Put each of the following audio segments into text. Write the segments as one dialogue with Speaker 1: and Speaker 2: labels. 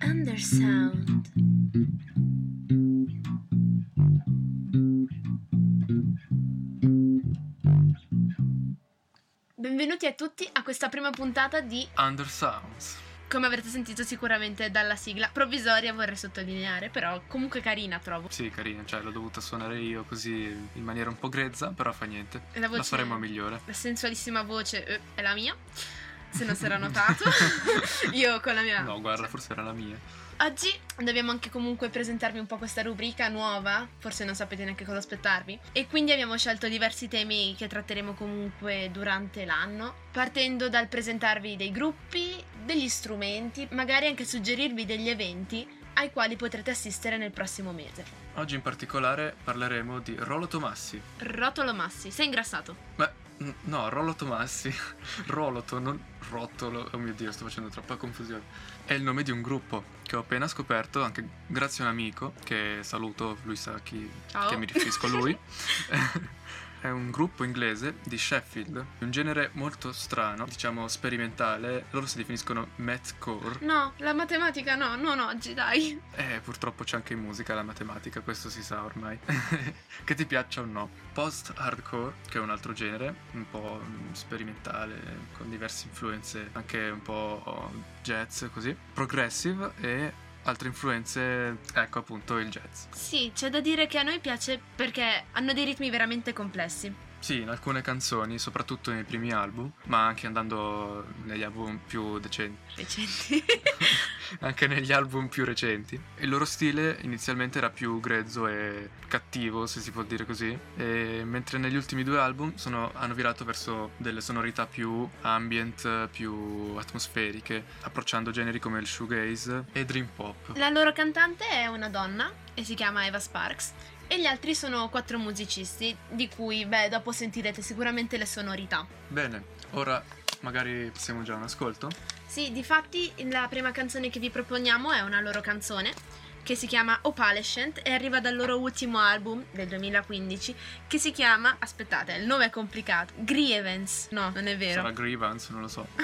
Speaker 1: Undersound. Benvenuti a tutti a questa prima puntata di
Speaker 2: Under Sounds.
Speaker 1: Come avrete sentito sicuramente dalla sigla provvisoria vorrei sottolineare, però comunque carina trovo.
Speaker 2: Sì, carina, cioè l'ho dovuta suonare io così in maniera un po' grezza, però fa niente.
Speaker 1: La
Speaker 2: La,
Speaker 1: voce-
Speaker 2: faremo migliore.
Speaker 1: La sensualissima voce eh, è la mia, se non si era notato. Io con la mia
Speaker 2: No, guarda, forse era la mia.
Speaker 1: Oggi dobbiamo anche comunque presentarvi un po' questa rubrica nuova, forse non sapete neanche cosa aspettarvi, e quindi abbiamo scelto diversi temi che tratteremo comunque durante l'anno, partendo dal presentarvi dei gruppi, degli strumenti, magari anche suggerirvi degli eventi ai quali potrete assistere nel prossimo mese.
Speaker 2: Oggi in particolare parleremo di Rollo Tomassi.
Speaker 1: Rotolo Massi, sei ingrassato?
Speaker 2: Beh, n- no, Rollo Tomassi. Roloto, non Rotolo. Oh mio Dio, sto facendo troppa confusione. È il nome di un gruppo che ho appena scoperto, anche grazie a un amico, che saluto, lui sa chi,
Speaker 1: Ciao.
Speaker 2: che mi riferisco a lui. È un gruppo inglese di Sheffield, un genere molto strano, diciamo sperimentale. Loro si definiscono Mathcore.
Speaker 1: No, la matematica no, non oggi, dai.
Speaker 2: Eh, purtroppo c'è anche in musica la matematica, questo si sa ormai. che ti piaccia o no. Post-hardcore, che è un altro genere, un po' sperimentale, con diverse influenze, anche un po' jazz così. Progressive e altre influenze, ecco appunto il jazz.
Speaker 1: Sì, c'è da dire che a noi piace perché hanno dei ritmi veramente complessi.
Speaker 2: Sì, in alcune canzoni, soprattutto nei primi album, ma anche andando negli album più decenti.
Speaker 1: Recenti.
Speaker 2: anche negli album più recenti. Il loro stile inizialmente era più grezzo e cattivo, se si può dire così, mentre negli ultimi due album sono- hanno virato verso delle sonorità più ambient, più atmosferiche, approcciando generi come il shoegaze e dream pop.
Speaker 1: La loro cantante è una donna e si chiama Eva Sparks. E gli altri sono quattro musicisti, di cui, beh, dopo sentirete sicuramente le sonorità.
Speaker 2: Bene, ora magari passiamo già a un ascolto.
Speaker 1: Sì, difatti la prima canzone che vi proponiamo è una loro canzone che si chiama Opalescent e arriva dal loro ultimo album del 2015 che si chiama, aspettate, il nome è complicato, Grievance. No, non è vero.
Speaker 2: Sarà Grievance, non lo so.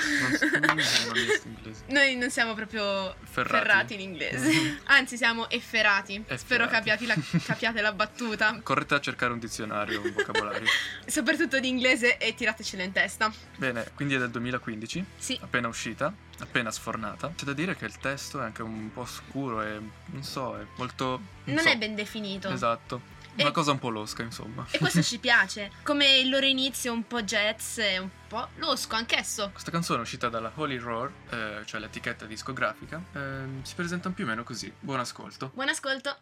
Speaker 2: Non non.
Speaker 1: Noi non siamo proprio
Speaker 2: Ferrati.
Speaker 1: ferrati, in inglese, anzi siamo efferati.
Speaker 2: Efferati.
Speaker 1: Spero capiate la, capiate la battuta,
Speaker 2: Correte a cercare un dizionario, un vocabolario.
Speaker 1: soprattutto di inglese e tiratecela in testa.
Speaker 2: Bene, quindi è del 2015.
Speaker 1: Sì,
Speaker 2: appena uscita, appena sfornata. C'è da dire che il testo è anche un po' scuro e non so, è molto.
Speaker 1: non
Speaker 2: so.
Speaker 1: è ben definito.
Speaker 2: Esatto.
Speaker 1: E-
Speaker 2: Una cosa un po' losca, insomma.
Speaker 1: E questo ci piace, come il loro inizio un po' jazz e un po' losco anch'esso.
Speaker 2: Questa canzone è uscita dalla Holy Roar, eh, cioè l'etichetta discografica. ehm, si presenta più o meno così. Buon ascolto.
Speaker 1: Buon ascolto.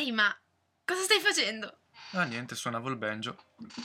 Speaker 1: Ehi, ma cosa stai facendo?
Speaker 2: Ah, niente, suonavo il banjo.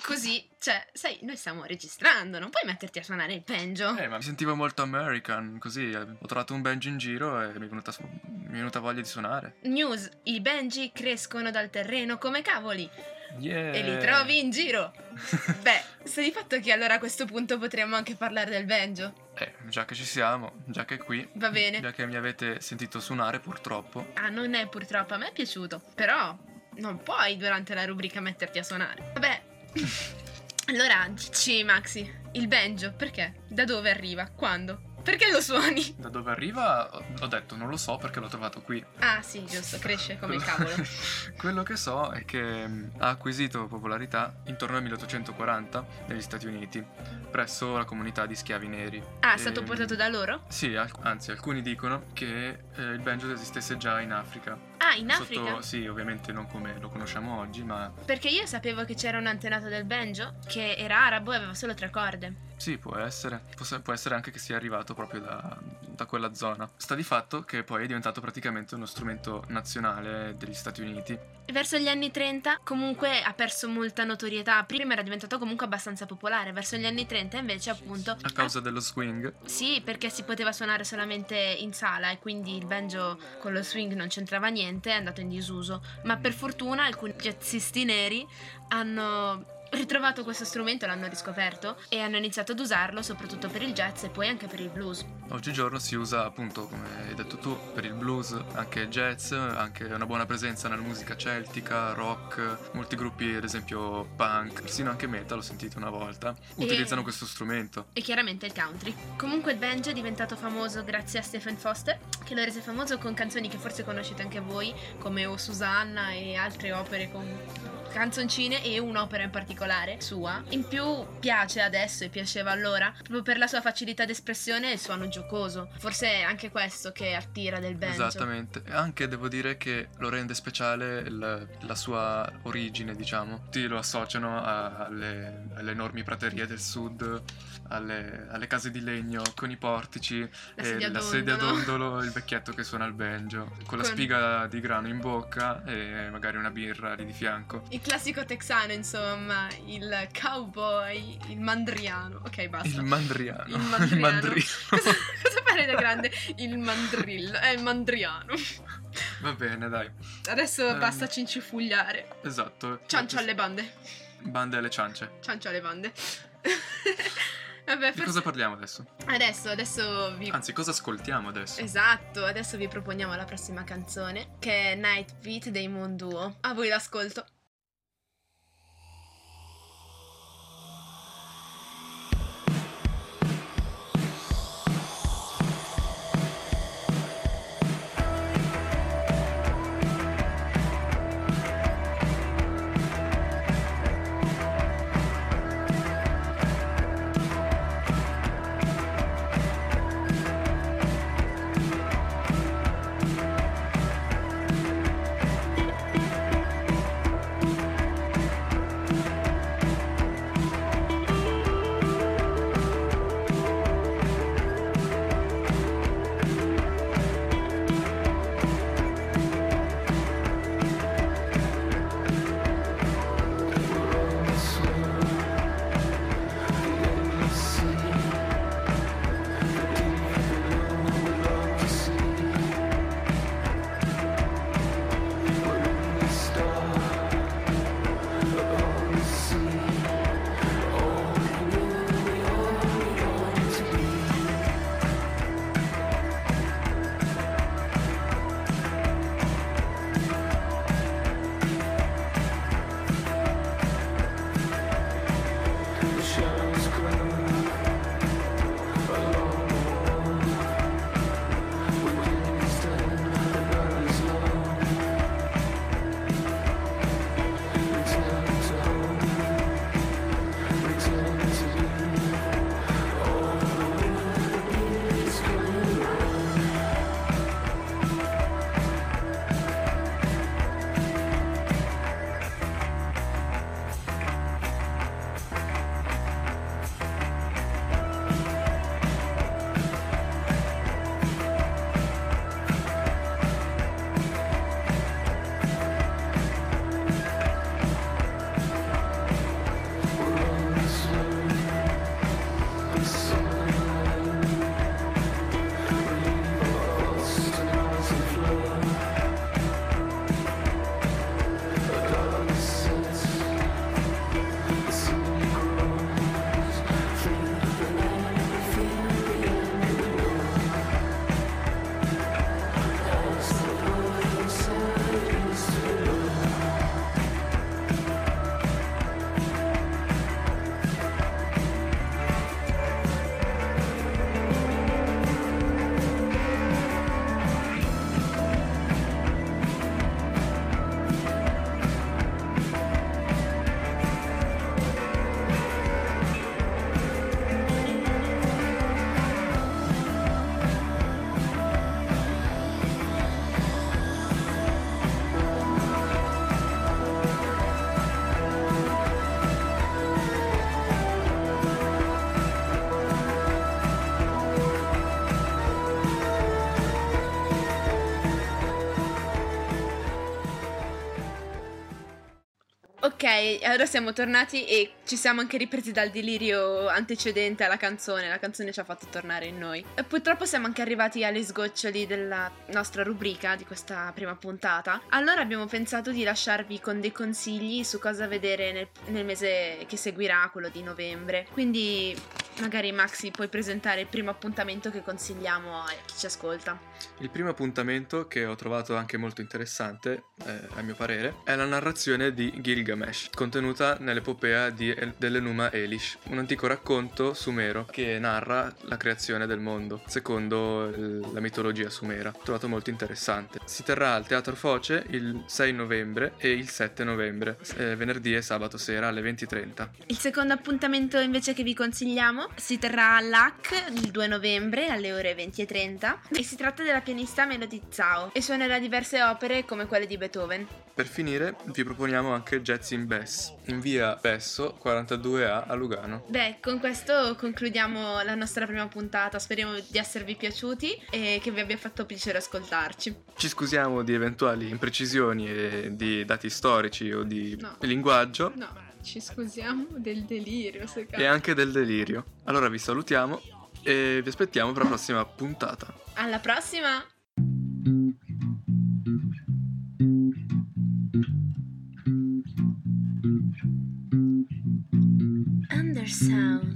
Speaker 1: Così, cioè, sai, noi stiamo registrando, non puoi metterti a suonare il banjo.
Speaker 2: Eh, ma mi sentivo molto American, così eh, ho trovato un banjo in giro e mi è venuta, mi è venuta voglia di suonare.
Speaker 1: News, i banji crescono dal terreno come cavoli
Speaker 2: Yeah!
Speaker 1: e li trovi in giro. Beh, sta di fatto che allora a questo punto potremmo anche parlare del banjo.
Speaker 2: Eh, già che ci siamo, già che è qui,
Speaker 1: Va bene.
Speaker 2: già che mi avete sentito suonare purtroppo,
Speaker 1: Ah, non è purtroppo, a me è piaciuto, però non puoi durante la rubrica metterti a suonare. Vabbè. allora, dici Maxi, il banjo, perché? Da dove arriva? Quando? Perché lo suoni?
Speaker 2: da dove arriva ho detto non lo so perché l'ho trovato qui.
Speaker 1: Ah, sì, giusto, cresce come il cavolo.
Speaker 2: Quello che so è che mh, ha acquisito popolarità intorno al 1840 negli Stati Uniti, presso la comunità di schiavi neri.
Speaker 1: Ah, è stato
Speaker 2: E-
Speaker 1: portato da loro?
Speaker 2: Sì, anzi, alcuni dicono che eh, il banjo esistesse già in Africa.
Speaker 1: In Africa?
Speaker 2: Sotto, sì, ovviamente non come lo conosciamo oggi, ma
Speaker 1: Perché io sapevo che c'era un antenato del banjo che era arabo e aveva solo tre corde.
Speaker 2: sì, può essere. Può, può essere anche che sia arrivato proprio da, da quella zona. Sta di fatto che poi è diventato praticamente uno strumento nazionale degli Stati Uniti.
Speaker 1: Verso gli anni 30 comunque ha perso molta notorietà. Prima era diventato comunque abbastanza popolare, verso gli anni 30 invece appunto...
Speaker 2: A causa dello swing.
Speaker 1: Sì, perché si poteva suonare solamente in sala e quindi il banjo con lo swing non c'entrava niente, è andato in disuso. Ma per fortuna alcuni jazzisti neri hanno ritrovato questo strumento, l'hanno riscoperto e hanno iniziato ad usarlo soprattutto per il jazz e poi anche per il blues.
Speaker 2: Oggigiorno si usa appunto, come hai detto tu, per il blues, anche jazz, anche una buona presenza nella musica celtica, rock, molti gruppi ad esempio punk, persino anche metal, ho sentito una volta, utilizzano questo strumento.
Speaker 1: E chiaramente il country. Comunque il banjo è diventato famoso grazie a Stephen Foster, che lo rese famoso con canzoni che forse conoscete anche voi, come O Susanna e altre opere con canzoncine e un'opera in particolare sua. In più piace adesso e piaceva allora, proprio per la sua facilità d'espressione e il suono giocoso. Forse è anche questo che attira del banjo.
Speaker 2: Esattamente, e anche devo dire che lo rende speciale il- la sua origine, diciamo. Tutti lo associano a- alle, alle enormi praterie del sud, alle, alle case di legno con i portici,
Speaker 1: La
Speaker 2: e
Speaker 1: sedia
Speaker 2: la sedia
Speaker 1: dondolo.
Speaker 2: il vecchietto che suona il banjo, con la
Speaker 1: Con-
Speaker 2: spiga di grano in bocca e magari una birra lì di fianco.
Speaker 1: Il classico texano, insomma, il cowboy, il mandriano. Ok, basta.
Speaker 2: Il mandriano.
Speaker 1: Il mandriano.
Speaker 2: mandrino.
Speaker 1: cosa, cosa fare da grande? Il mandrillo. È il mandriano.
Speaker 2: Va bene, dai.
Speaker 1: Adesso
Speaker 2: Ehm.
Speaker 1: basta cincifugliare.
Speaker 2: Esatto.
Speaker 1: Ciancio alle bande.
Speaker 2: Bande alle ciance.
Speaker 1: Ciancio alle bande. Vabbè,
Speaker 2: Di cosa
Speaker 1: forse...
Speaker 2: parliamo adesso?
Speaker 1: Adesso, adesso vi...
Speaker 2: Anzi, cosa ascoltiamo adesso?
Speaker 1: Esatto, adesso vi proponiamo la prossima canzone, che è Night Beat dei Moon Duo. A voi l'ascolto. Ok, allora siamo tornati e ci siamo anche ripresi dal delirio antecedente alla canzone. La canzone ci ha fatto tornare in noi. E purtroppo siamo anche arrivati agli sgoccioli della nostra rubrica di questa prima puntata. Allora abbiamo pensato di lasciarvi con dei consigli su cosa vedere nel, nel mese che seguirà, quello di novembre. Quindi magari Maxi puoi presentare il primo appuntamento che consigliamo a chi ci ascolta.
Speaker 2: Il primo appuntamento che ho trovato anche molto interessante, eh, a mio parere, è la narrazione di Gilgamesh, contenuta nell'epopea di El- dell'Enuma Elish, un antico racconto sumero che narra la creazione del mondo, secondo il- la mitologia sumera. Ho trovato molto interessante. Si terrà al Teatro Foce il 6 novembre e il 7 novembre, eh, venerdì e sabato sera alle 20.30.
Speaker 1: Il secondo appuntamento invece che vi consigliamo si terrà all'AC il 2 novembre alle ore 20.30 e si tratta della pianista Melody Zhao e suonerà diverse opere come quelle di Beethoven.
Speaker 2: Per finire vi proponiamo anche Jazz in Bess, in via Besso 42A a Lugano.
Speaker 1: Beh, con questo concludiamo la nostra prima puntata, speriamo di esservi piaciuti e che vi abbia fatto piacere ascoltarci.
Speaker 2: Ci scusiamo di eventuali imprecisioni e di dati storici o di
Speaker 1: No.
Speaker 2: linguaggio
Speaker 1: No, ci scusiamo del delirio, se
Speaker 2: e anche del delirio. Allora vi salutiamo e vi aspettiamo per la prossima puntata.
Speaker 1: Alla prossima! Undersound